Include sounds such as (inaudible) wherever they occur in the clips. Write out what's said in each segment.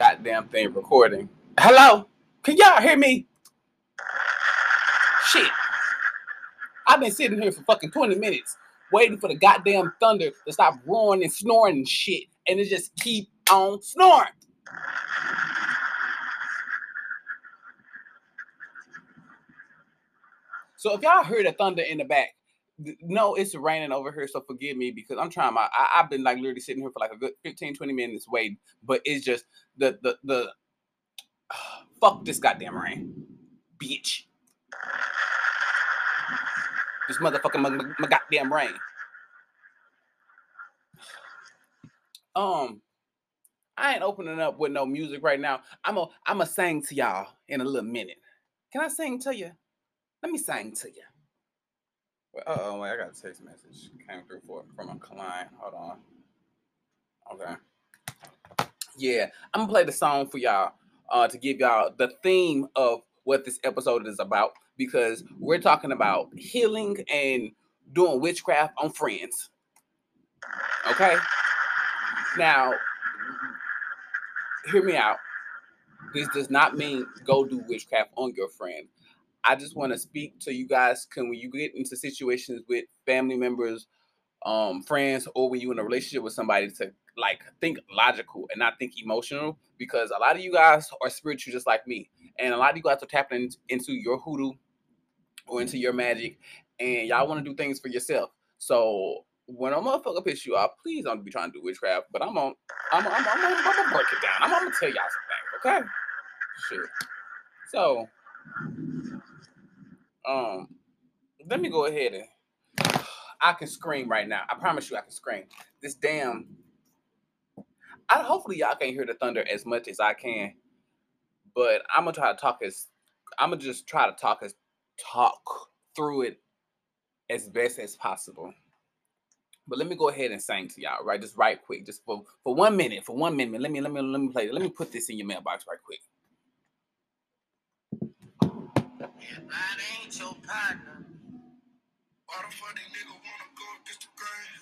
goddamn thing recording. Hello? Can y'all hear me? Shit. I've been sitting here for fucking 20 minutes waiting for the goddamn thunder to stop roaring and snoring and shit. And it just keep on snoring. So if y'all heard a thunder in the back, no, it's raining over here, so forgive me because I'm trying my I, have been like literally sitting here for like a good 15, 20 minutes waiting, but it's just the the the uh, (sighs) fuck this goddamn rain. Bitch. This motherfucking my, my goddamn rain. (sighs) Um, I ain't opening up with no music right now. I'm a I'm a sing to y'all in a little minute. Can I sing to you? Let me sing to you. Uh oh, wait, I got a text message came through for from a client. Hold on. Okay. Yeah, I'm gonna play the song for y'all uh, to give y'all the theme of what this episode is about because we're talking about healing and doing witchcraft on friends. Okay. Now, hear me out. This does not mean go do witchcraft on your friend. I just want to speak to you guys. Can when you get into situations with family members, um, friends, or when you're in a relationship with somebody, to like think logical and not think emotional, because a lot of you guys are spiritual just like me, and a lot of you guys are tapping into your hoodoo or into your magic, and y'all want to do things for yourself. So when a motherfucker piss you off, please don't be trying to do witchcraft. But I'm on, I'm, I'm, I'm, I'm, I'm gonna break it down. I'm, gonna tell y'all some things, okay? Sure. So um, let me go ahead and I can scream right now. I promise you, I can scream. This damn. I hopefully y'all can't hear the thunder as much as I can, but I'm gonna try to talk as I'm gonna just try to talk as talk through it as best as possible. But let me go ahead and sing to y'all, right? Just right quick, just for for one minute, for one minute. Let me let me let me play. Let me put this in your mailbox right quick. That ain't your partner. Why the fuck these niggas wanna go against the grain?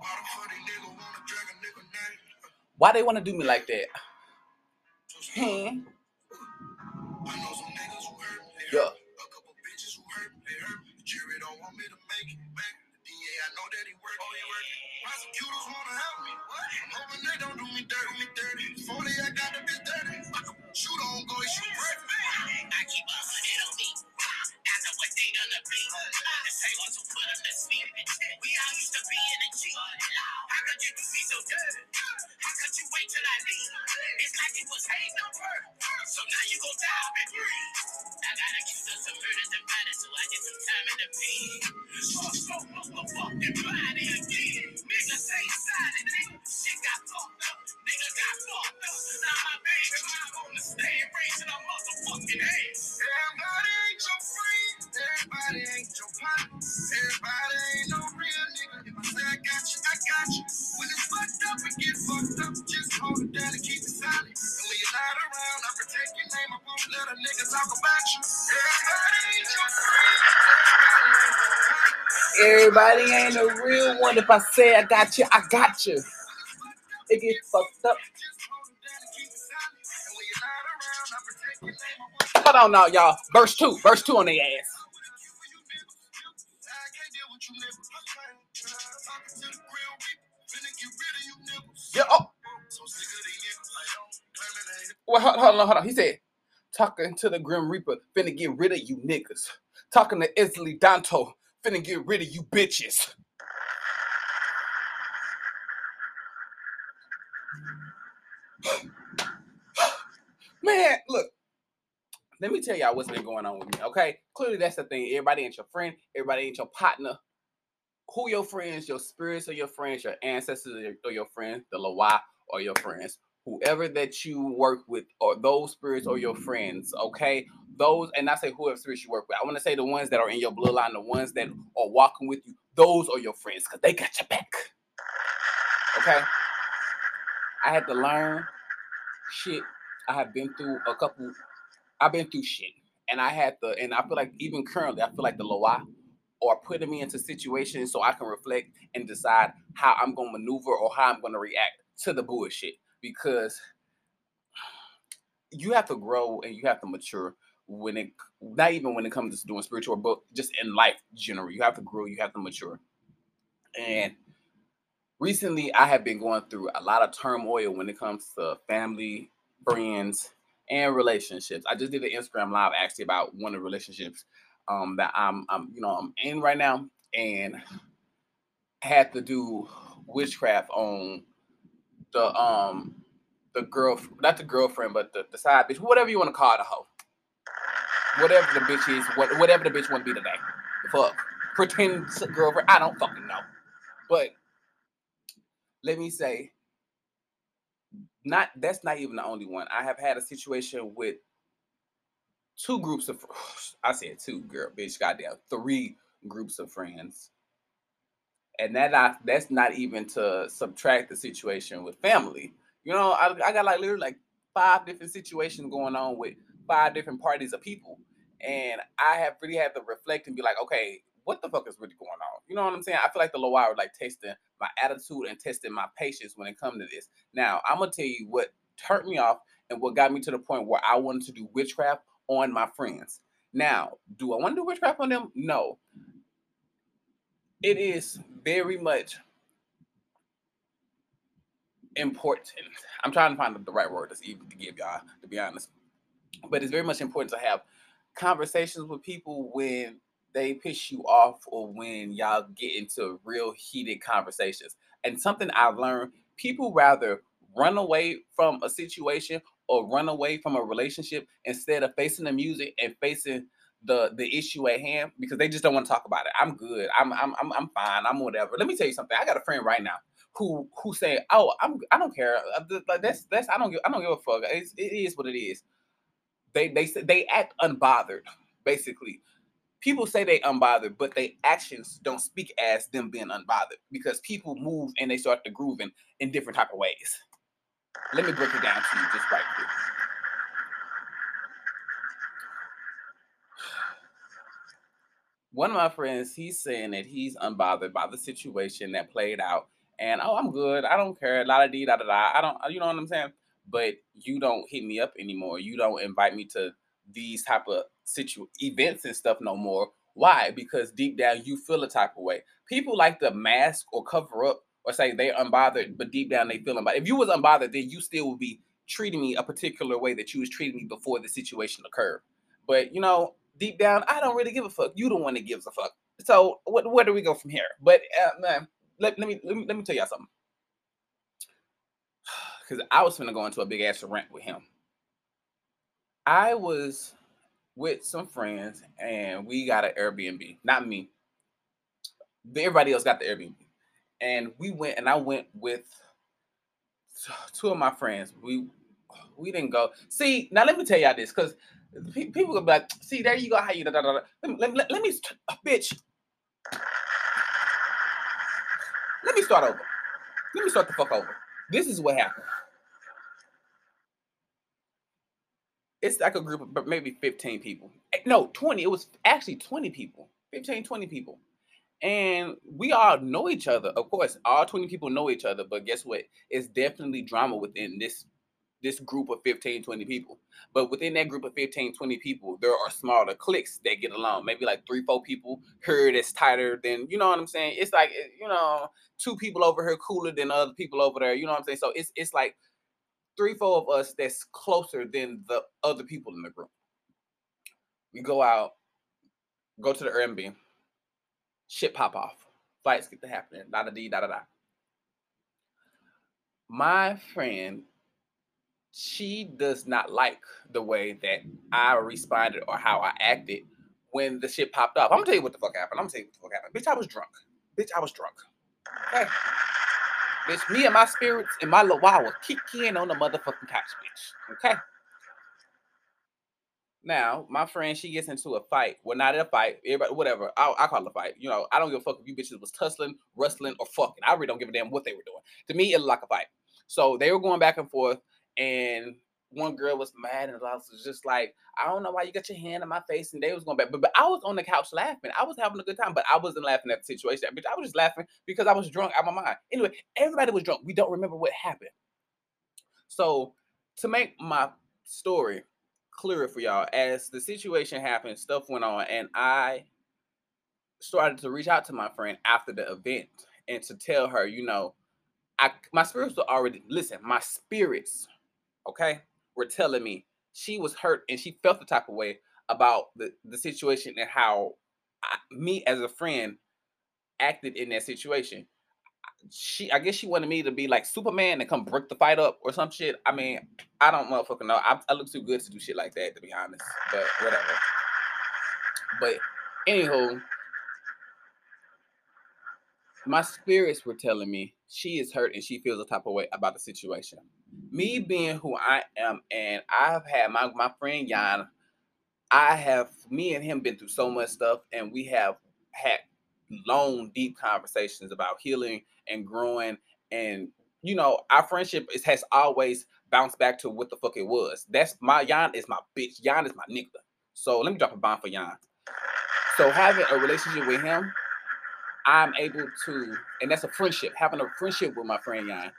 Why the fuck these niggas wanna drag a nigga name? Why they wanna do me like that? Hmm. I know some niggas hurt me. Yeah. A couple bitches hurt me. Hurt me. The jury don't want me to make it. Make DA, I know that he work. Oh, he work. Prosecutors wanna help me. What? I'm hoping they don't do me dirty. Me dirty. 40, I got Everybody ain't a real one. If I say I got you, I got you. It gets fucked up. Hold on now, y'all. Verse 2. Verse 2 on the ass. Yeah, oh. Well, hold, hold on, hold on. He said, talking to the Grim Reaper, finna get rid of you niggas. Talking to Isley Danto, finna get rid of you bitches. (sighs) Man, look, let me tell y'all what's been going on with me, okay? Clearly, that's the thing. Everybody ain't your friend, everybody ain't your partner. Who your friends, your spirits or your friends, your ancestors or your, friends, the Loa or your friends, whoever that you work with, or those spirits or your friends, okay? Those, and I say whoever spirits you work with. I want to say the ones that are in your bloodline, the ones that are walking with you, those are your friends, because they got your back. Okay? I had to learn shit. I have been through a couple I've been through shit, and I had to, and I feel like even currently, I feel like the Loa are putting me into situations so I can reflect and decide how I'm gonna maneuver or how I'm gonna react to the bullshit. Because you have to grow and you have to mature when it not even when it comes to doing spiritual but just in life general you have to grow you have to mature. And recently i have been going through a lot of turmoil when it comes to family friends and relationships. I just did an instagram live actually about one of the relationships um that i'm i'm you know i'm in right now and had to do witchcraft on the um the girl not the girlfriend but the, the side bitch whatever you want to call the hoe whatever the bitch is, what, whatever the bitch want to be today. Fuck. Pretend girlfriend. I don't fucking know. But let me say, not that's not even the only one. I have had a situation with two groups of (sighs) I said two girl, bitch, goddamn, three groups of friends. And that I, that's not even to subtract the situation with family. You know, I, I got like literally like five different situations going on with five different parties of people. And I have really had to reflect and be like, okay, what the fuck is really going on? You know what I'm saying? I feel like the Loa like testing my attitude and testing my patience when it comes to this. Now, I'm gonna tell you what turned me off and what got me to the point where I wanted to do witchcraft on my friends. Now, do I want to do witchcraft on them? No. It is very much important. I'm trying to find the right word to even to give y'all, to be honest but it's very much important to have conversations with people when they piss you off or when y'all get into real heated conversations. And something I've learned people rather run away from a situation or run away from a relationship instead of facing the music and facing the the issue at hand because they just don't want to talk about it. I'm good. I'm I'm I'm, I'm fine. I'm whatever. Let me tell you something. I got a friend right now who who say, "Oh, I'm I don't care. Uh, like that's that's I don't give I don't give a fuck. It's, it is what it is." They they they act unbothered, basically. People say they unbothered, but their actions don't speak as them being unbothered because people move and they start to grooving in different type of ways. Let me break it down to you just right. One of my friends, he's saying that he's unbothered by the situation that played out, and oh, I'm good. I don't care. La da dee da da da. I don't. You know what I'm saying? but you don't hit me up anymore. You don't invite me to these type of situ events and stuff no more. Why? Because deep down you feel a type of way. People like to mask or cover up or say they're unbothered, but deep down they feel unbothered. If you was unbothered, then you still would be treating me a particular way that you was treating me before the situation occurred. But you know, deep down, I don't really give a fuck. You the one that gives a fuck. So what where do we go from here? But uh, man, let, let me let me let me tell y'all something (sighs) because I was gonna go into a big ass rant with him. I was with some friends and we got an Airbnb. Not me. Everybody else got the Airbnb. And we went and I went with two of my friends. We we didn't go. See, now let me tell y'all this because people go like, see, there you go. How you da, da, da. Let, let, let, let me, bitch. Let me start over. Let me start the fuck over. This is what happened. it's like a group of maybe 15 people. Eh, no, 20. It was actually 20 people. 15, 20 people. And we all know each other. Of course, all 20 people know each other, but guess what? It's definitely drama within this this group of 15, 20 people. But within that group of 15, 20 people, there are smaller cliques that get along. Maybe like three, four people here that's tighter than, you know what I'm saying? It's like, eh, you know, two people over here cooler than other people over there. You know what I'm saying? So it's it's like three, four of us that's closer than the other people in the group. We go out, go to the Airbnb, shit pop off, fights get to happening, da da da da da. My friend, she does not like the way that I responded or how I acted when the shit popped off. I'm gonna tell you what the fuck happened. I'm gonna tell you what the fuck happened. Bitch, I was drunk. Bitch, I was drunk. Okay. Bitch, me and my spirits and my Lawawa kick in on the motherfucking couch, bitch. Okay. Now, my friend, she gets into a fight. Well, not a fight. Everybody, whatever. I, I call it a fight. You know, I don't give a fuck if you bitches was tussling, wrestling, or fucking. I really don't give a damn what they were doing. To me, it looked like a fight. So they were going back and forth, and one girl was mad and I was just like, I don't know why you got your hand in my face, and they was going back. But, but I was on the couch laughing. I was having a good time, but I wasn't laughing at the situation. But I was just laughing because I was drunk out of my mind. Anyway, everybody was drunk. We don't remember what happened. So to make my story clearer for y'all, as the situation happened, stuff went on, and I started to reach out to my friend after the event and to tell her, you know, I my spirits were already listen, my spirits, okay, were telling me she was hurt and she felt the type of way about the, the situation and how I, me as a friend acted in that situation. She, I guess she wanted me to be like Superman and come break the fight up or some shit. I mean, I don't motherfucking know. I, I look too good to do shit like that, to be honest. But whatever. But anywho, my spirits were telling me she is hurt and she feels a type of way about the situation. Me being who I am, and I've had my my friend Jan, I have me and him been through so much stuff, and we have had long, deep conversations about healing and growing, and you know, our friendship is, has always bounced back to what the fuck it was. That's my Jan is my bitch. Jan is my nigga. So let me drop a bomb for Jan. So having a relationship with him I'm able to, and that's a friendship, having a friendship with my friend Yan.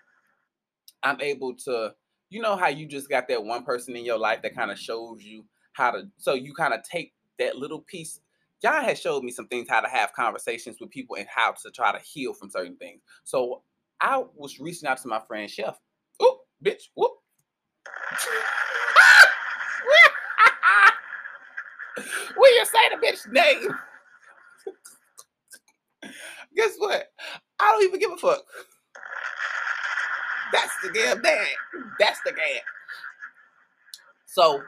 I'm able to, you know, how you just got that one person in your life that kind of shows you how to, so you kind of take that little piece. John has showed me some things how to have conversations with people and how to try to heal from certain things. So I was reaching out to my friend Chef. Oop, bitch, whoop. (laughs) Will you say the bitch name? (laughs) guess what? I don't even give a fuck. That's the damn thing. That's the game. So,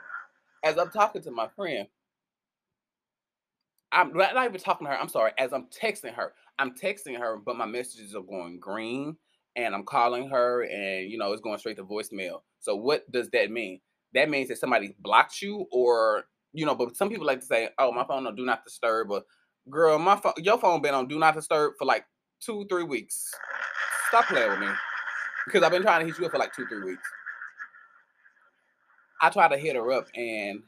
as I'm talking to my friend, I'm not even talking to her. I'm sorry. As I'm texting her, I'm texting her, but my messages are going green, and I'm calling her, and you know it's going straight to voicemail. So, what does that mean? That means that somebody blocked you, or you know. But some people like to say, "Oh, my phone don't do not disturb," or Girl, my phone, your phone been on do not disturb for like two, three weeks. Stop playing with me. Because I've been trying to hit you up for like two, three weeks. I try to hit her up, and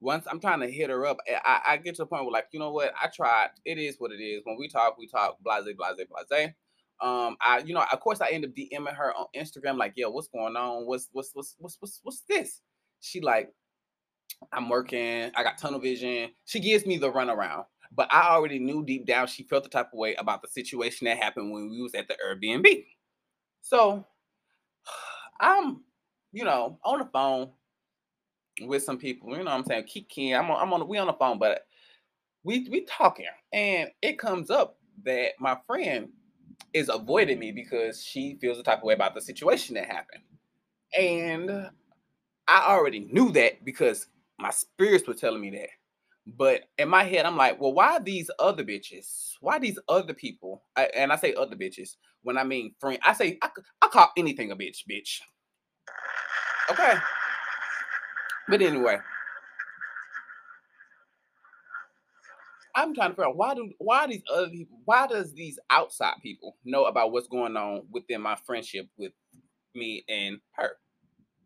once I'm trying to hit her up, eh, I, I get to the point where like, you know what? I tried. It is what it is. When we talk, we talk. Blase, blase, blase. Um, I, you know, of course, I end up DMing her on Instagram, like, yo, what's going on? What's what's what's what's what's what's this? She like, I'm working. I got tunnel vision. She gives me the runaround. But I already knew deep down she felt the type of way about the situation that happened when we was at the Airbnb. So I'm, you know, on the phone with some people. You know what I'm saying? Kiki, I'm on, I'm on we on the phone, but we we talking, and it comes up that my friend is avoiding me because she feels the type of way about the situation that happened. And I already knew that because my spirits were telling me that. But in my head, I'm like, well, why these other bitches? Why these other people? I, and I say other bitches when I mean friend. I say I, I call anything a bitch, bitch. Okay. But anyway, I'm trying to figure out why do why these other why does these outside people know about what's going on within my friendship with me and her?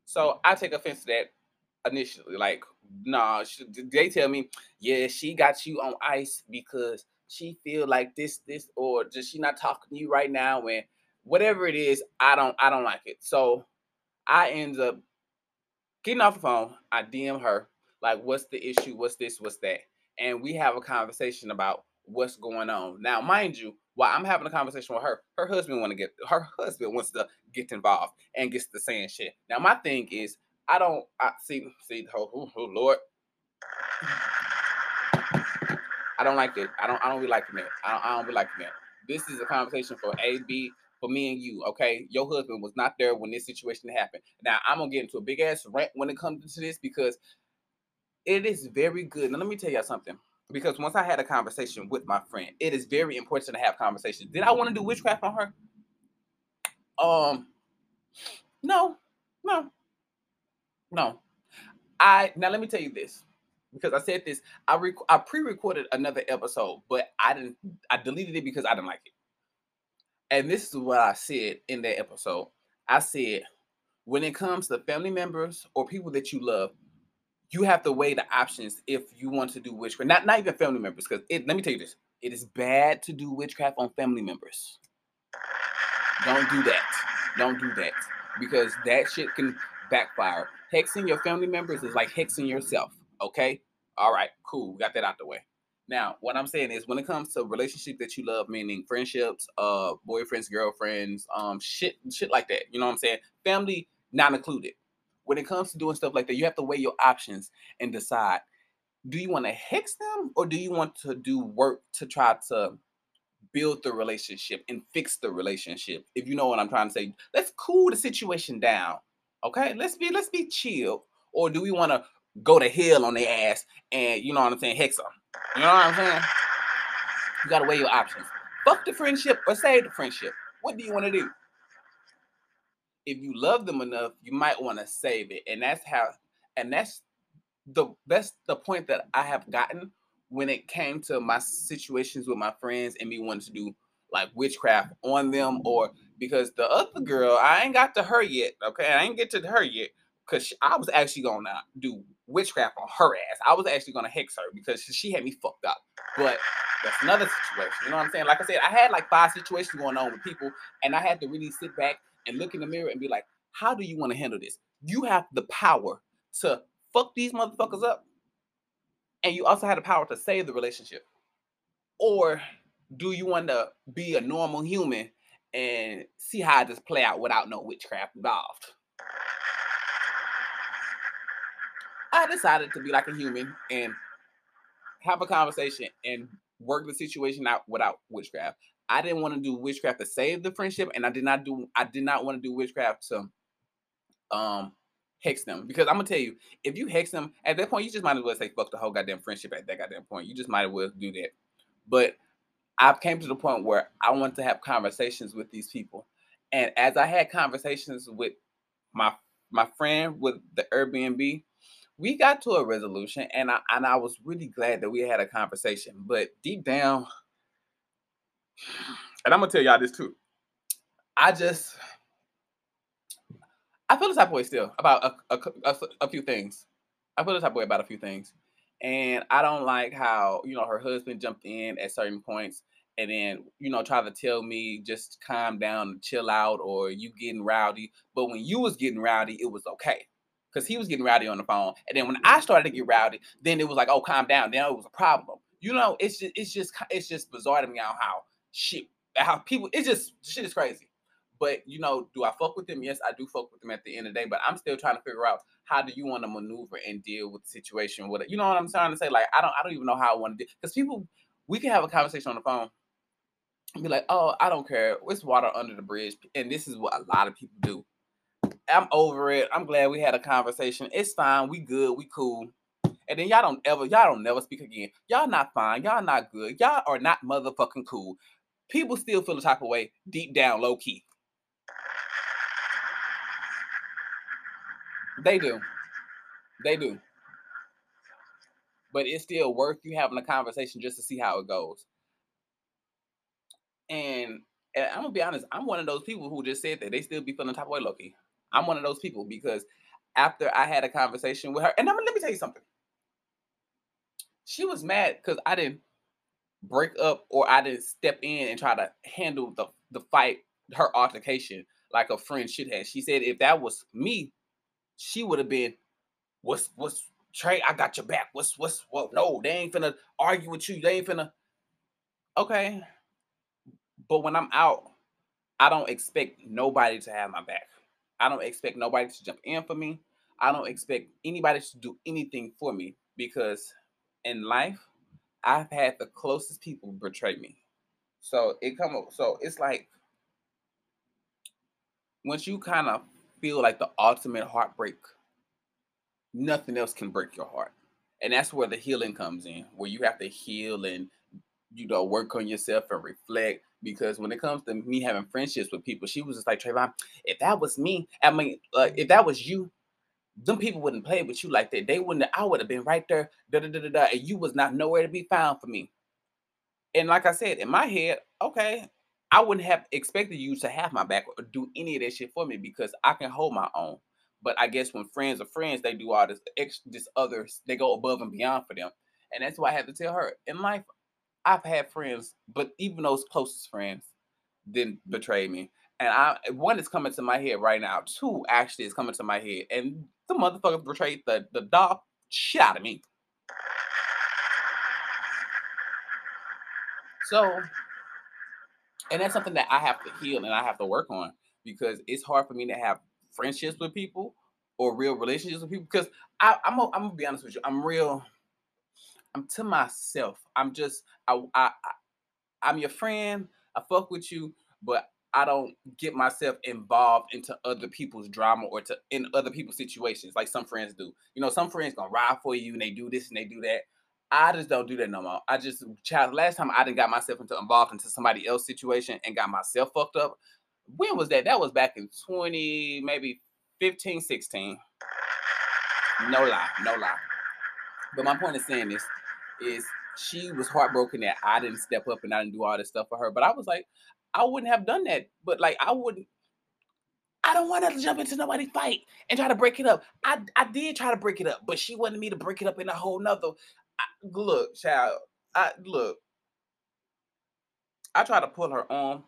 So I take offense to that initially. Like, nah, she, they tell me, yeah, she got you on ice because she feel like this, this, or just she not talking to you right now, and whatever it is, I don't, I don't like it. So I end up getting off the phone. I DM her like, what's the issue? What's this? What's that? And we have a conversation about what's going on. Now, mind you, while I'm having a conversation with her, her husband want to get her husband wants to get involved and gets to saying shit. Now, my thing is, I don't I see see oh, oh, oh Lord. I don't like it. I don't I don't be like that. I don't I don't be liking it. This is a conversation for A, B, for me and you, okay? Your husband was not there when this situation happened. Now I'm gonna get into a big ass rant when it comes to this because it is very good. Now let me tell y'all something. Because once I had a conversation with my friend, it is very important to have conversations. Did I want to do witchcraft on her? Um, no, no, no. I now let me tell you this because I said this. I rec- I pre-recorded another episode, but I didn't. I deleted it because I didn't like it. And this is what I said in that episode. I said, when it comes to family members or people that you love, you have to weigh the options if you want to do witchcraft. Not not even family members, because. Let me tell you this: it is bad to do witchcraft on family members. Don't do that. Don't do that because that shit can backfire. Hexing your family members is like hexing yourself. Okay. All right. Cool. We got that out the way. Now, what I'm saying is when it comes to relationship that you love, meaning friendships, uh, boyfriends, girlfriends, um, shit, shit like that. You know what I'm saying? Family not included. When it comes to doing stuff like that, you have to weigh your options and decide: Do you want to hex them, or do you want to do work to try to build the relationship and fix the relationship? If you know what I'm trying to say, let's cool the situation down. Okay, let's be let's be chill. Or do we want to go to hell on their ass and you know what I'm saying, hex them? You know what I'm saying? You gotta weigh your options. Fuck the friendship or save the friendship. What do you want to do? If you love them enough, you might want to save it. And that's how and that's the that's the point that I have gotten when it came to my situations with my friends and me wanting to do like witchcraft on them or because the other girl, I ain't got to her yet. Okay, I ain't get to her yet because I was actually gonna do witchcraft on her ass. I was actually gonna hex her because she had me fucked up. But that's another situation. You know what I'm saying? Like I said, I had like five situations going on with people, and I had to really sit back and look in the mirror and be like, how do you want to handle this? You have the power to fuck these motherfuckers up, and you also have the power to save the relationship. Or do you want to be a normal human and see how this play out without no witchcraft involved? I decided to be like a human and have a conversation and work the situation out without witchcraft. I didn't want to do witchcraft to save the friendship, and I did not do I did not want to do witchcraft to um hex them because I'm gonna tell you if you hex them at that point you just might as well say fuck the whole goddamn friendship at that goddamn point. You just might as well do that. But I came to the point where I want to have conversations with these people, and as I had conversations with my my friend with the Airbnb, we got to a resolution and I and I was really glad that we had a conversation. But deep down, (sighs) and I'm gonna tell y'all this too. I just I feel the type of way still about a, a, a, a few things. I feel the type of way about a few things. And I don't like how, you know, her husband jumped in at certain points and then, you know, try to tell me just calm down, chill out, or you getting rowdy. But when you was getting rowdy, it was okay because he was getting rowdy on the phone. And then when I started to get rowdy, then it was like, oh, calm down. Then it was a problem. You know, it's just it's just it's just bizarre to me how how shit how people it's just shit is crazy. But you know, do I fuck with them? Yes, I do fuck with them at the end of the day. But I'm still trying to figure out how do you want to maneuver and deal with the situation with it. You know what I'm trying to say? Like I don't I don't even know how I want to do because people we can have a conversation on the phone be like, oh, I don't care. It's water under the bridge. And this is what a lot of people do. I'm over it. I'm glad we had a conversation. It's fine. We good. We cool. And then y'all don't ever, y'all don't never speak again. Y'all not fine. Y'all not good. Y'all are not motherfucking cool. People still feel the type of way deep down, low key. They do. They do. But it's still worth you having a conversation just to see how it goes. And, and I'm gonna be honest, I'm one of those people who just said that they still be feeling the type of way, low key. I'm one of those people because after I had a conversation with her, and I'm, let me tell you something. She was mad because I didn't break up or I didn't step in and try to handle the, the fight, her altercation, like a friend should have. She said if that was me, she would have been, what's what's Trey, I got your back. What's what's what no, they ain't finna argue with you. They ain't finna okay. But when I'm out, I don't expect nobody to have my back. I don't expect nobody to jump in for me. I don't expect anybody to do anything for me because in life, I've had the closest people betray me. So it come up. So it's like once you kind of feel like the ultimate heartbreak, nothing else can break your heart. And that's where the healing comes in, where you have to heal and you know work on yourself and reflect because when it comes to me having friendships with people, she was just like Trayvon. If that was me, I mean, if that was you, them people wouldn't play with you like that. They wouldn't. I would have been right there, da da da da da, and you was not nowhere to be found for me. And like I said, in my head, okay, I wouldn't have expected you to have my back or do any of that shit for me because I can hold my own. But I guess when friends are friends, they do all this extra, this others, they go above and beyond for them. And that's why I had to tell her in life, I've had friends, but even those closest friends didn't betray me. And I one is coming to my head right now. Two actually is coming to my head. And the motherfuckers betrayed the the dog shit out of me. So, and that's something that I have to heal and I have to work on because it's hard for me to have friendships with people or real relationships with people because I, I'm, I'm gonna be honest with you. I'm real. I'm to myself. I'm just I, I, I I'm your friend. I fuck with you, but I don't get myself involved into other people's drama or to in other people's situations like some friends do. You know, some friends gonna ride for you and they do this and they do that. I just don't do that no more. I just child last time I didn't got myself into involved into somebody else's situation and got myself fucked up. When was that? That was back in 20, maybe 15, 16. No lie, no lie. But my point is saying this is she was heartbroken that I didn't step up and I didn't do all this stuff for her. But I was like, I wouldn't have done that. But like I wouldn't I don't want to jump into nobody fight and try to break it up. I, I did try to break it up, but she wanted me to break it up in a whole nother. I, look, child. I look. I try to pull her arm.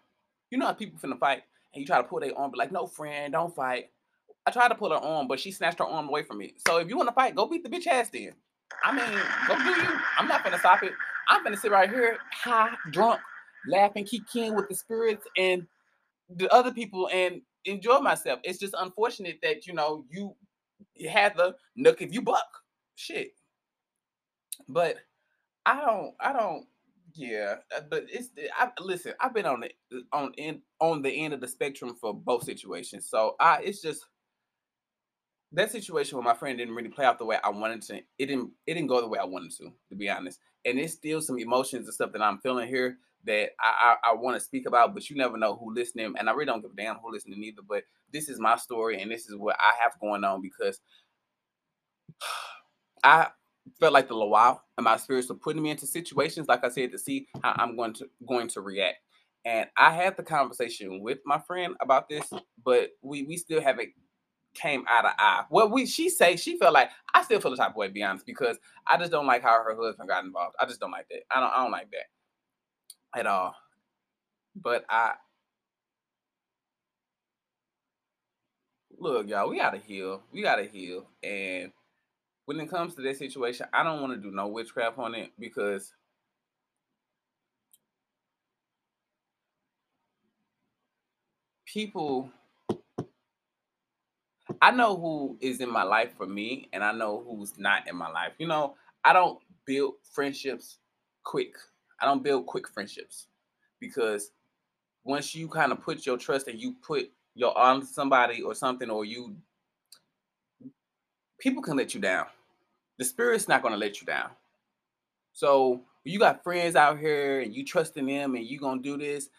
You know how people finna fight, and you try to pull their arm, but like, no, friend, don't fight. I tried to pull her arm, but she snatched her arm away from me. So if you want to fight, go beat the bitch ass then. I mean, go do you. I'm not gonna stop it. I'm gonna sit right here, high, drunk, laughing, kicking with the spirits and the other people, and enjoy myself. It's just unfortunate that you know you, had the nook if you buck. Shit. But I don't. I don't. Yeah, uh, but it's. I listen. I've been on the on in on the end of the spectrum for both situations. So I. It's just that situation where my friend didn't really play out the way I wanted to. It didn't. It didn't go the way I wanted to. To be honest, and it's still some emotions and stuff that I'm feeling here that I I, I want to speak about. But you never know who listening, and I really don't give a damn who listening either. But this is my story, and this is what I have going on because (sighs) I felt like the while and my spirits were putting me into situations, like I said, to see how I'm going to going to react. And I had the conversation with my friend about this, but we we still haven't came out of eye. Well, we she say she felt like I still feel the type of way, be honest, because I just don't like how her husband got involved. I just don't like that. I don't I don't like that at all. But I look, y'all, we gotta heal. We gotta heal. And when it comes to that situation, I don't want to do no witchcraft on it because people I know who is in my life for me and I know who's not in my life. You know, I don't build friendships quick. I don't build quick friendships because once you kind of put your trust and you put your on somebody or something or you people can let you down the spirit's not going to let you down. So you got friends out here and you trusting them and you gonna do this,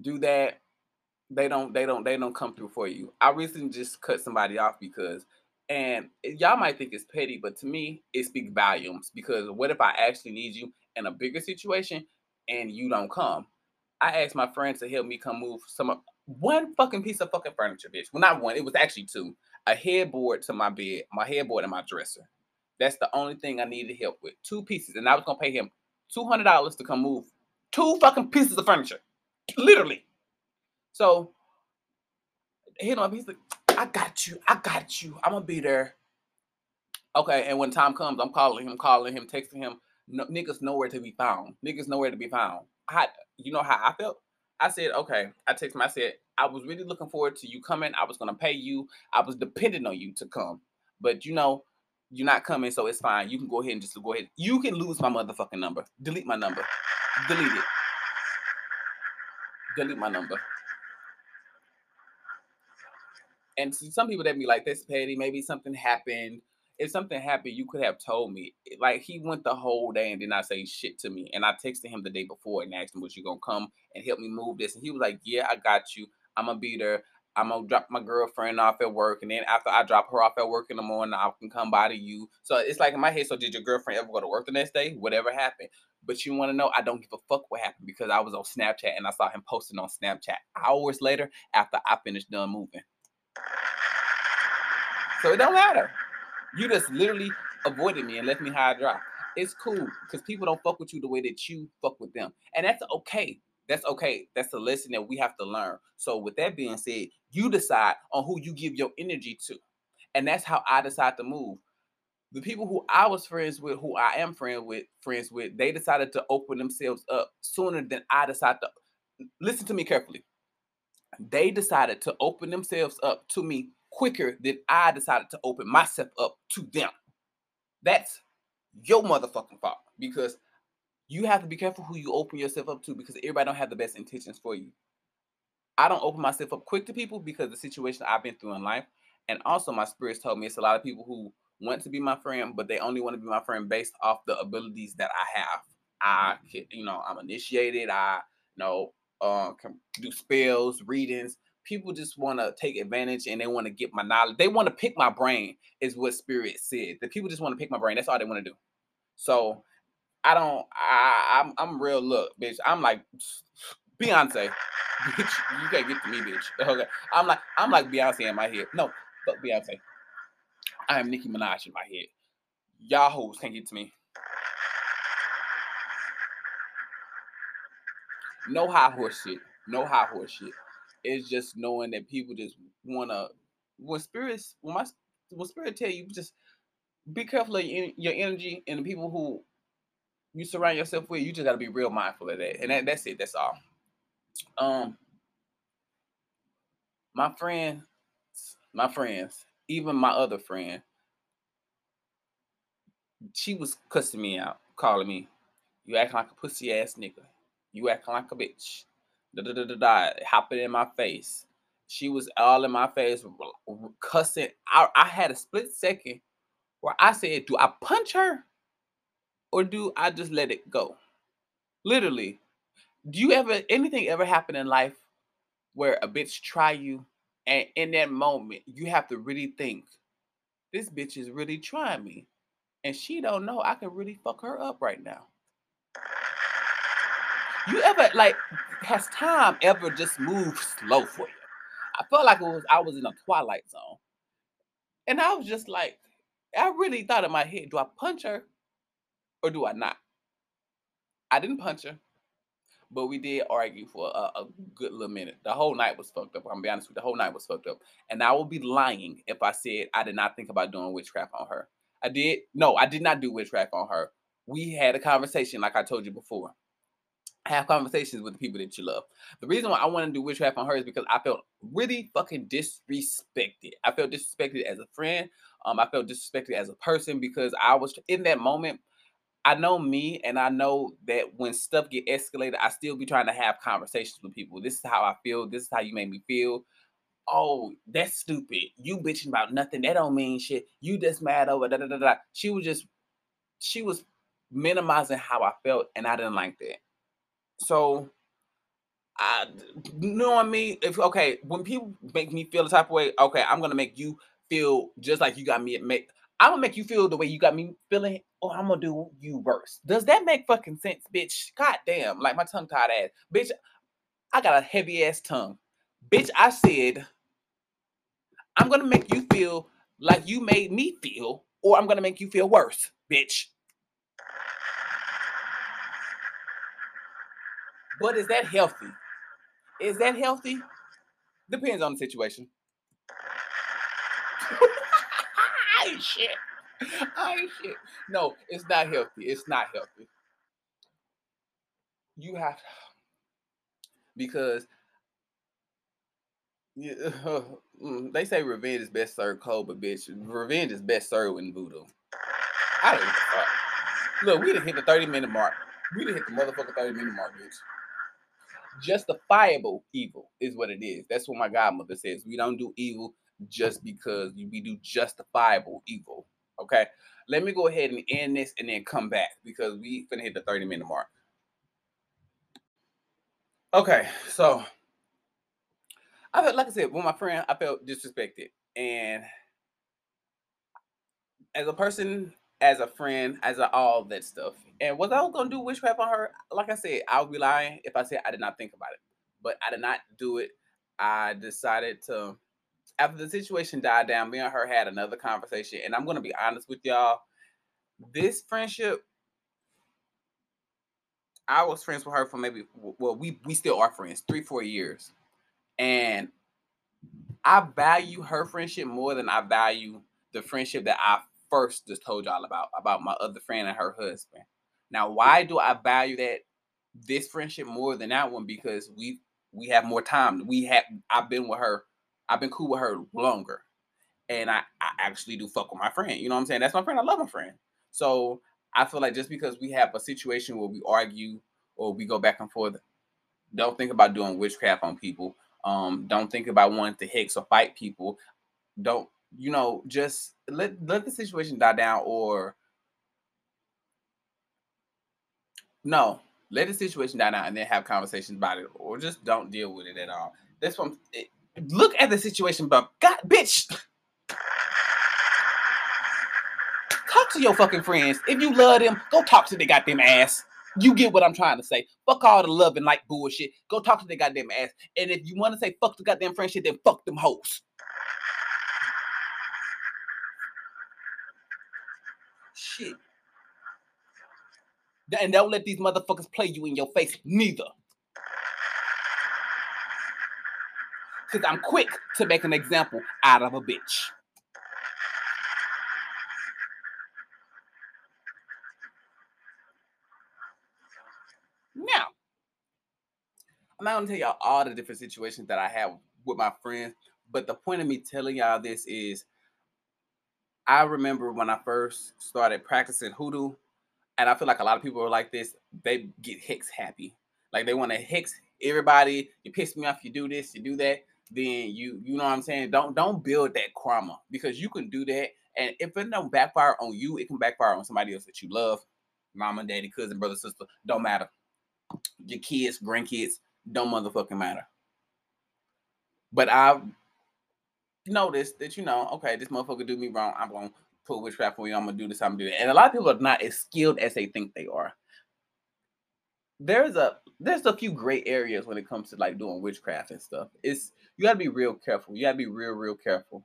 do that. They don't, they don't, they don't come through for you. I recently just cut somebody off because, and eh, y'all might think it's petty, but to me, it speaks volumes. Because what if I actually need you in a bigger situation and you don't come? I asked my friend to help me come move some one fucking piece of fucking furniture, bitch. Well, not one. It was actually two. A headboard to my bed, my headboard and my dresser. That's the only thing I needed help with. Two pieces. And I was gonna pay him $200 to come move two fucking pieces of furniture. Literally. So hit him. He's like, I got you. I got you. I'm gonna be there. Okay, and when time comes, I'm calling him, calling him, texting him. No, niggas nowhere to be found. Niggas nowhere to be found. I, you know how I felt? I said, okay. I texted him. I said, I was really looking forward to you coming. I was gonna pay you. I was dependent on you to come. But you know, you're not coming, so it's fine. You can go ahead and just go ahead. You can lose my motherfucking number. Delete my number. Delete it. Delete my number. And some people that be like, "This petty." Maybe something happened. If something happened, you could have told me. Like he went the whole day and did not say shit to me. And I texted him the day before and asked him, "Was you gonna come and help me move this?" And he was like, "Yeah, I got you. I'm gonna be there. I'm gonna drop my girlfriend off at work, and then after I drop her off at work in the morning, I can come by to you. So it's like in my head. So did your girlfriend ever go to work the next day? Whatever happened. But you want to know? I don't give a fuck what happened because I was on Snapchat and I saw him posting on Snapchat hours later after I finished done moving. So it don't matter. You just literally avoided me and left me high dry. It's cool because people don't fuck with you the way that you fuck with them, and that's okay. That's okay. That's a lesson that we have to learn. So, with that being said, you decide on who you give your energy to. And that's how I decide to move. The people who I was friends with, who I am friend with, friends with, they decided to open themselves up sooner than I decided to. Listen to me carefully. They decided to open themselves up to me quicker than I decided to open myself up to them. That's your motherfucking fault because you have to be careful who you open yourself up to because everybody don't have the best intentions for you. I don't open myself up quick to people because the situation I've been through in life. And also my spirits told me it's a lot of people who want to be my friend, but they only want to be my friend based off the abilities that I have. I mm-hmm. can, you know, I'm initiated, I you know uh, can do spells, readings. People just want to take advantage and they want to get my knowledge. They want to pick my brain, is what spirit said. The people just want to pick my brain. That's all they want to do. So I don't. I, I'm I'm real. Look, bitch. I'm like (sighs) Beyonce. Bitch, you can't get to me, bitch. (laughs) Okay. I'm like I'm like Beyonce in my head. No, but Beyonce. I am Nicki Minaj in my head. Y'all hoes can't get to me. No high horse shit. No high horse shit. It's just knowing that people just wanna when spirits when my when spirit tell you just be careful of your, energy and the people who you surround yourself with, you just gotta be real mindful of that. And that, that's it. That's all. Um, my friends, my friends, even my other friend, she was cussing me out, calling me, "You acting like a pussy ass nigga. You acting like a bitch." Da da da da da. Hopping in my face. She was all in my face, cussing. I, I had a split second where I said, "Do I punch her?" or do I just let it go? Literally, do you ever anything ever happen in life where a bitch try you and in that moment you have to really think this bitch is really trying me and she don't know I can really fuck her up right now. You ever like has time ever just moved slow for you? I felt like it was I was in a twilight zone. And I was just like, I really thought in my head, do I punch her or do I not? I didn't punch her, but we did argue for a, a, good little minute. The whole night was fucked up. I'm gonna be honest with you, the whole night was fucked up. And I would be lying if I said I did not think about doing witchcraft on her. I did. No, I did not do witchcraft on her. We had a conversation, like I told you before. Have conversations with the people that you love. The reason why I want to do witchcraft on her is because I felt really fucking disrespected. I felt disrespected as a friend. Um, I felt disrespected as a person because I was in that moment. I know me and I know that when stuff get escalated, I still be trying to have conversations with people. This is how I feel. This is how you made me feel. Oh, that's stupid. You bitching about nothing. That don't mean shit. You just mad over da da da da. She was just she was minimizing how I felt, and I didn't like that. So I knowing me, if okay, when people make me feel the type of way, okay, I'm gonna make you feel just like you got me. Make I'm gonna make you feel the way you got me feeling, or I'm gonna do you worse. Does that make fucking sense, bitch? God damn, like my tongue tied ass. Bitch, I got a heavy ass tongue. Bitch, I said, I'm gonna make you feel like you made me feel, or I'm gonna make you feel worse, bitch. But is that healthy? Is that healthy? Depends on the situation. (laughs) I shit. I shit. No, it's not healthy. It's not healthy. You have to, because yeah, mm, (laughs) they say revenge is best served cold, but bitch, revenge is best served in voodoo. I don't fuck. Look, we done hit the 30 minute mark. We done hit the motherfucking 30 minute mark, bitch. Justifiable evil is what it is. That's what my godmother says. We don't do evil just because we do justifiable evil. Okay. Let me go ahead and end this and then come back because we finna hit the 30 minute mark. Okay, so I felt like I said, with my friend, I felt disrespected. And as a person, as a friend, as a, all that stuff. And was I gonna do witchcraft on her? Like I said, I would be lying if I said I did not think about it. But I did not do it. I decided to after the situation died down, me and her had another conversation. And I'm to be honest with y'all. This friendship, I was friends with her for maybe well, we we still are friends, three, four years. And I value her friendship more than I value the friendship that I first just told y'all about, about my other friend and her husband. Now, why do I value that this friendship more than that one? Because we we have more time. We have I've been with her, I've been cool with her longer. And I, I actually do fuck with my friend. You know what I'm saying? That's my friend. I love my friend. So I feel like just because we have a situation where we argue or we go back and forth, don't think about doing witchcraft on people. Um, don't think about wanting to hex or fight people. Don't you know? Just let let the situation die down, or no, let the situation die down, and then have conversations about it, or just don't deal with it at all. That's what. It, look at the situation, but God, bitch. Talk to your fucking friends. If you love them, go talk to the goddamn ass. You get what I'm trying to say. Fuck all the love and like bullshit. Go talk to the goddamn ass. And if you want to say fuck the goddamn friendship, then fuck them hoes. Shit. And don't let these motherfuckers play you in your face, neither. Because I'm quick to make an example out of a bitch. Now, I'm not gonna tell y'all all the different situations that I have with my friends, but the point of me telling y'all this is I remember when I first started practicing hoodoo, and I feel like a lot of people are like this, they get hex happy. Like they want to hex everybody. You piss me off, you do this, you do that, then you you know what I'm saying? Don't don't build that karma because you can do that. And if it don't backfire on you, it can backfire on somebody else that you love. Mama, daddy, cousin, brother, sister, don't matter your kids, grandkids, don't motherfucking matter. But I've noticed that, you know, okay, this motherfucker do me wrong. I'm gonna put witchcraft on you. I'm gonna do this, I'm gonna do that. And a lot of people are not as skilled as they think they are. There's a there's a few gray areas when it comes to like doing witchcraft and stuff. It's you gotta be real careful. You gotta be real, real careful.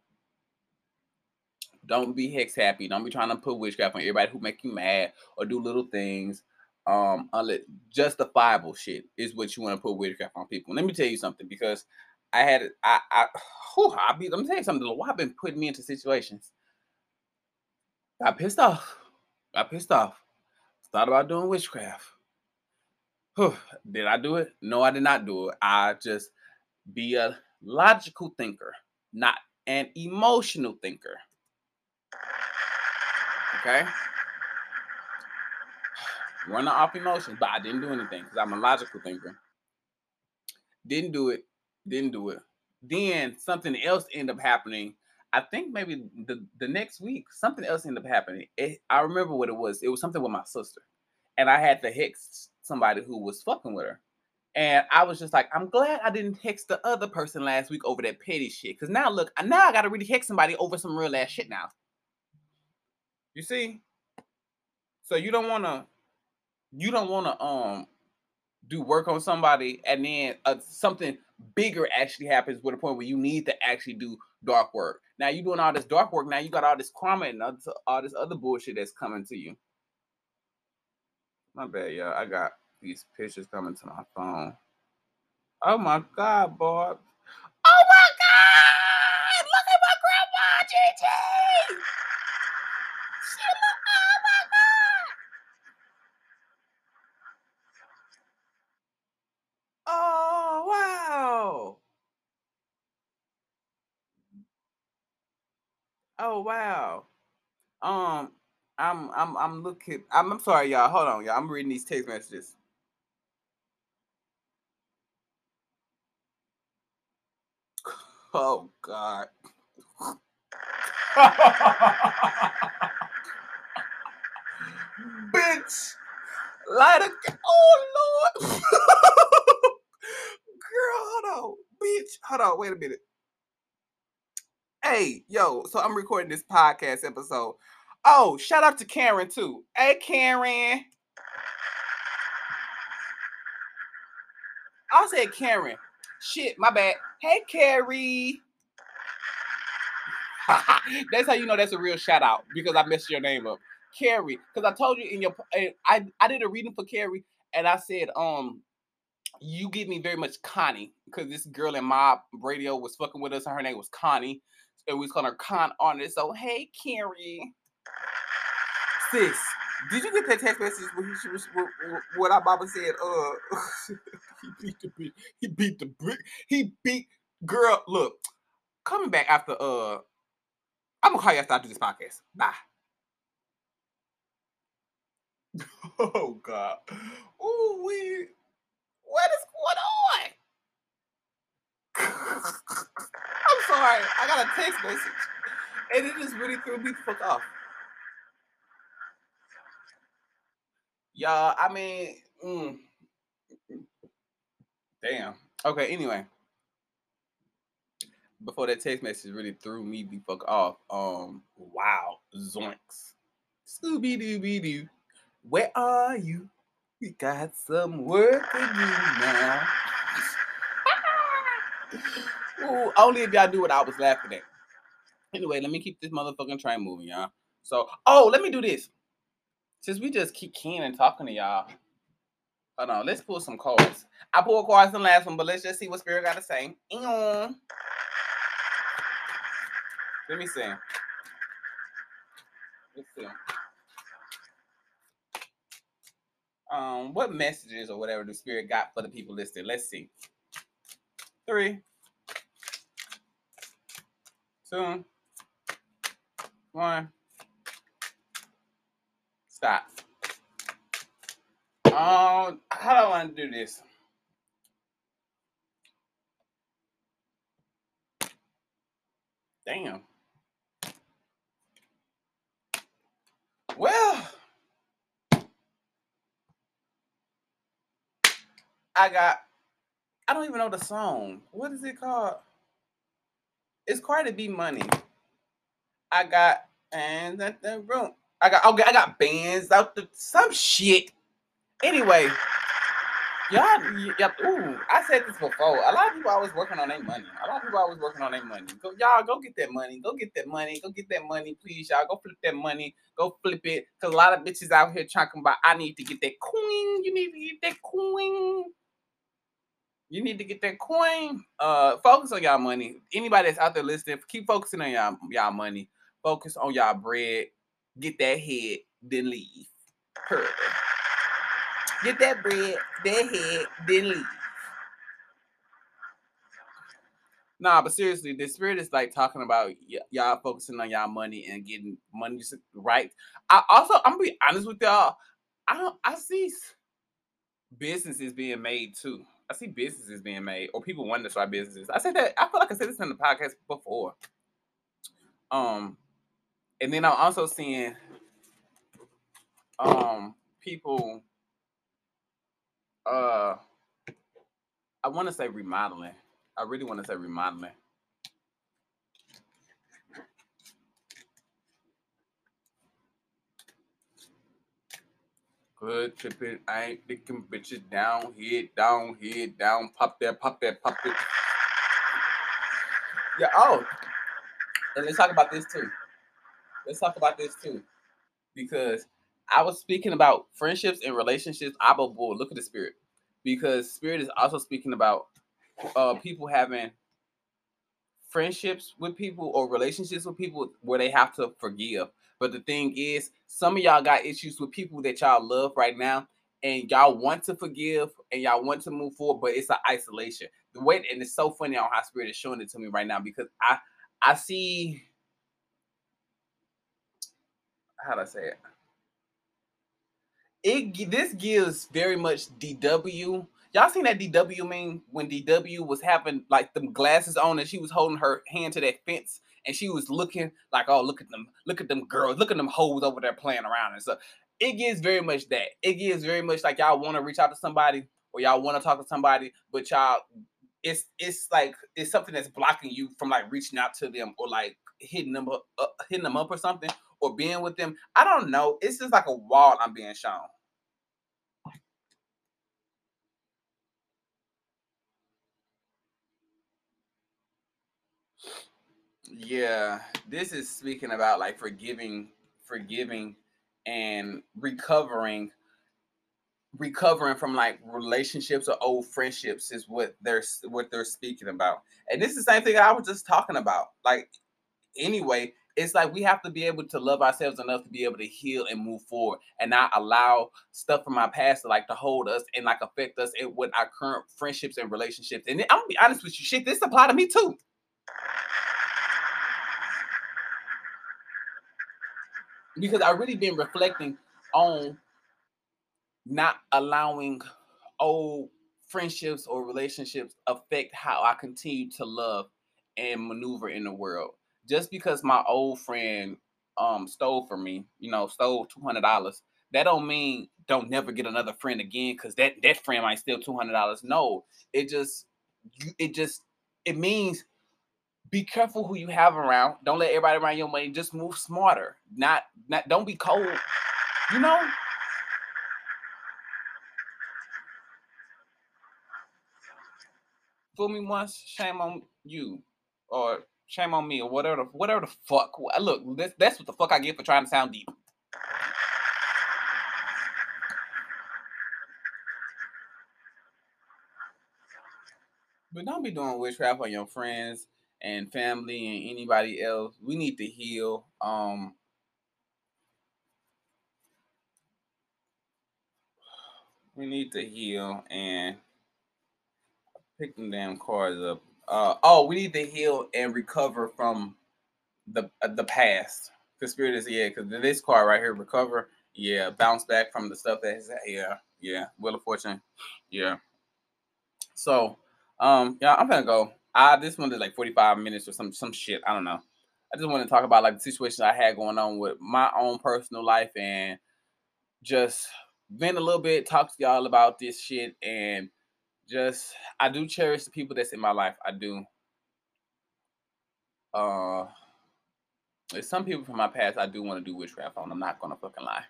Don't be hex happy. Don't be trying to put witchcraft on everybody who make you mad or do little things um unless justifiable shit is what you want to put witchcraft on people. Let me tell you something because I had I I (sighs) whew, I be me tell you something. Why been putting me into situations. Got pissed off. Got pissed off. Thought about doing witchcraft. Whew, (sighs) did I do it? No, I did not do it. I just be a logical thinker, not an emotional thinker. Okay (sighs) running off emotions, but I didn't do anything because I'm a logical thinker. Didn't do it. Didn't do it. Then something else ended up happening. I think maybe the, the next week, something else ended up happening. It, I remember what it was. It was something with my sister. And I had to hex somebody who was fucking with her. And I was just like, I'm glad I didn't hex the other person last week over that petty shit. Cause now look, now I gotta really hex somebody over some real ass shit now. You see? So you don't wanna you don't want to um do work on somebody and then uh, something bigger actually happens with a point where you need to actually do dark work. Now you're doing all this dark work. Now you got all this karma and all this other bullshit that's coming to you. My bad, y'all. I got these pictures coming to my phone. Oh my god, Bob. Oh my god! Look at my grandma, Gigi! She look, oh my god! Oh wow. Oh wow. Um I'm I'm I'm looking I'm, I'm sorry y'all. Hold on, y'all. I'm reading these text messages. (laughs) Oh god. (laughs) Bitch. Light a oh Lord. (laughs) Girl, hold on. Bitch. Hold on. Wait a minute. Hey, yo, so I'm recording this podcast episode. Oh, shout out to Karen too. Hey, Karen. I said Karen. Shit, my bad. Hey, Carrie. (laughs) that's how you know that's a real shout out because I messed your name up. Carrie, because I told you in your I I did a reading for Carrie and I said, um, you give me very much Connie because this girl in my radio was fucking with us, and her name was Connie, and we was calling her Con on it. So hey, Carrie, sis, did you get that text message when he was what our Baba said? Uh, (laughs) he beat the brick. He beat the brick. He beat girl. Look, coming back after uh, I'm gonna call you after I do this podcast. Bye. (laughs) Oh God. Ooh, we what is going on? (laughs) (laughs) I'm sorry. I got a text message. And it just really threw me the fuck off. Y'all, I mean, mm, damn. Okay, anyway. Before that text message really threw me the fuck off. Um, wow, zoinks. Scooby Dooby Doo. Where are you? We got some work to do now. Ooh, only if y'all do what I was laughing at. Anyway, let me keep this motherfucking train moving, y'all. So, oh, let me do this. Since we just keep keen and talking to y'all, hold on, let's pull some cards. I pulled cards in the last one, but let's just see what Spirit got to say. Let me see. Let's see. um, what messages or whatever the spirit got for the people listed. Let's see. Three, two, one. Stop. Um, how do I want to do this? Damn. Well. I got I don't even know the song. What is it called? It's Cardi B money. I got and that the room. I got okay, I got bands out the some shit. Anyway, y'all, y'all, ooh, I said this before. A lot of people always working on their money. A lot of people always working on their money. Go, y'all, go get that money. Go get that money. Go get that money, please, y'all. Go flip that money. Go flip it. Cause a lot of bitches out here talking about I need to get that coin. You need to get that coin. You need to get that coin. Uh, focus on y'all money. Anybody that's out there listening, keep focusing on y'all y'all money. Focus on y'all bread. Get that head, then leave. Perfect. Get that bread, that head, then leave. Nah, but seriously, the spirit is like talking about y- y'all focusing on y'all money and getting money right. I also, I'm gonna be honest with y'all. I don't, I see businesses being made too. I see businesses being made or people wanting to start businesses. I said that I feel like I said this in the podcast before. Um, and then I'm also seeing um people uh I want to say remodeling. I really want to say remodeling. Good tripping, I ain't thinking bitches down, head down, head down, pop that, pop that, pop it. Yeah, oh. And let's talk about this too. Let's talk about this too. Because I was speaking about friendships and relationships. I bull, look at the spirit. Because spirit is also speaking about uh people having friendships with people or relationships with people where they have to forgive. But the thing is, some of y'all got issues with people that y'all love right now, and y'all want to forgive and y'all want to move forward, but it's an isolation. The way and it's so funny how spirit is showing it to me right now because I I see how do I say it? It this gives very much DW Y'all seen that DW mean when DW was having like them glasses on and she was holding her hand to that fence and she was looking like, oh, look at them, look at them girls, look at them hoes over there playing around and stuff. It gives very much that. It gives very much like y'all want to reach out to somebody or y'all want to talk to somebody, but y'all it's it's like it's something that's blocking you from like reaching out to them or like hitting them up, uh, hitting them up or something or being with them. I don't know. It's just like a wall I'm being shown. Yeah, this is speaking about like forgiving, forgiving, and recovering recovering from like relationships or old friendships is what they're what they're speaking about. And this is the same thing I was just talking about. Like anyway, it's like we have to be able to love ourselves enough to be able to heal and move forward and not allow stuff from our past to like to hold us and like affect us in with our current friendships and relationships. And I'm gonna be honest with you, shit, this apply to me too. Because I really been reflecting on not allowing old friendships or relationships affect how I continue to love and maneuver in the world. Just because my old friend um stole from me, you know, stole two hundred dollars, that don't mean don't never get another friend again because that that friend might steal two hundred dollars. No, it just it just it means be careful who you have around. Don't let everybody around your money. Just move smarter. Not not don't be cold. You know, fool me once, shame on you, or shame on me, or whatever, whatever the fuck. Look, that's that's what the fuck I get for trying to sound deep. But don't be doing witchcraft on your friends and family and anybody else. We need to heal. Um, we need to heal and pick them damn cards up. Uh, oh, we need to heal and recover from the uh, the past. Conspiracy, yeah, because this card right here, recover, yeah, bounce back from the stuff that is, yeah, yeah, Wheel of Fortune, yeah. So, um, yeah, I'm gonna go. I this one is like 45 minutes or some some shit. I don't know. I just want to talk about like the situation I had going on with my own personal life and just vent a little bit, talk to y'all about this shit and just I do cherish the people that's in my life. I do. Uh there's some people from my past I do want to do witchcraft on. I'm not gonna fucking lie.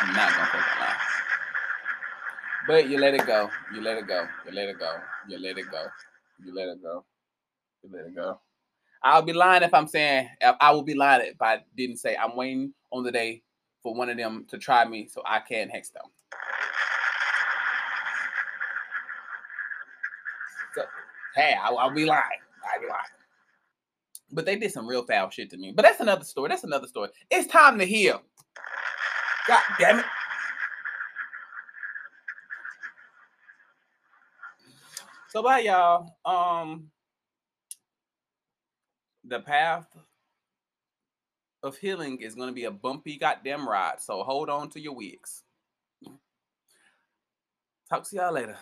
I'm not gonna fucking lie. But you let it go. You let it go. You let it go. You let it go. You let it go. You let it go. I'll be lying if I'm saying I will be lying if I didn't say I'm waiting on the day for one of them to try me so I can hex them. Hey, I, will be lying. I'll be lying. But they did some real foul shit to me. But that's another story. That's another story. It's time to heal. God damn it. So bye y'all. Um the path of healing is gonna be a bumpy goddamn ride. So hold on to your wigs. Talk to y'all later.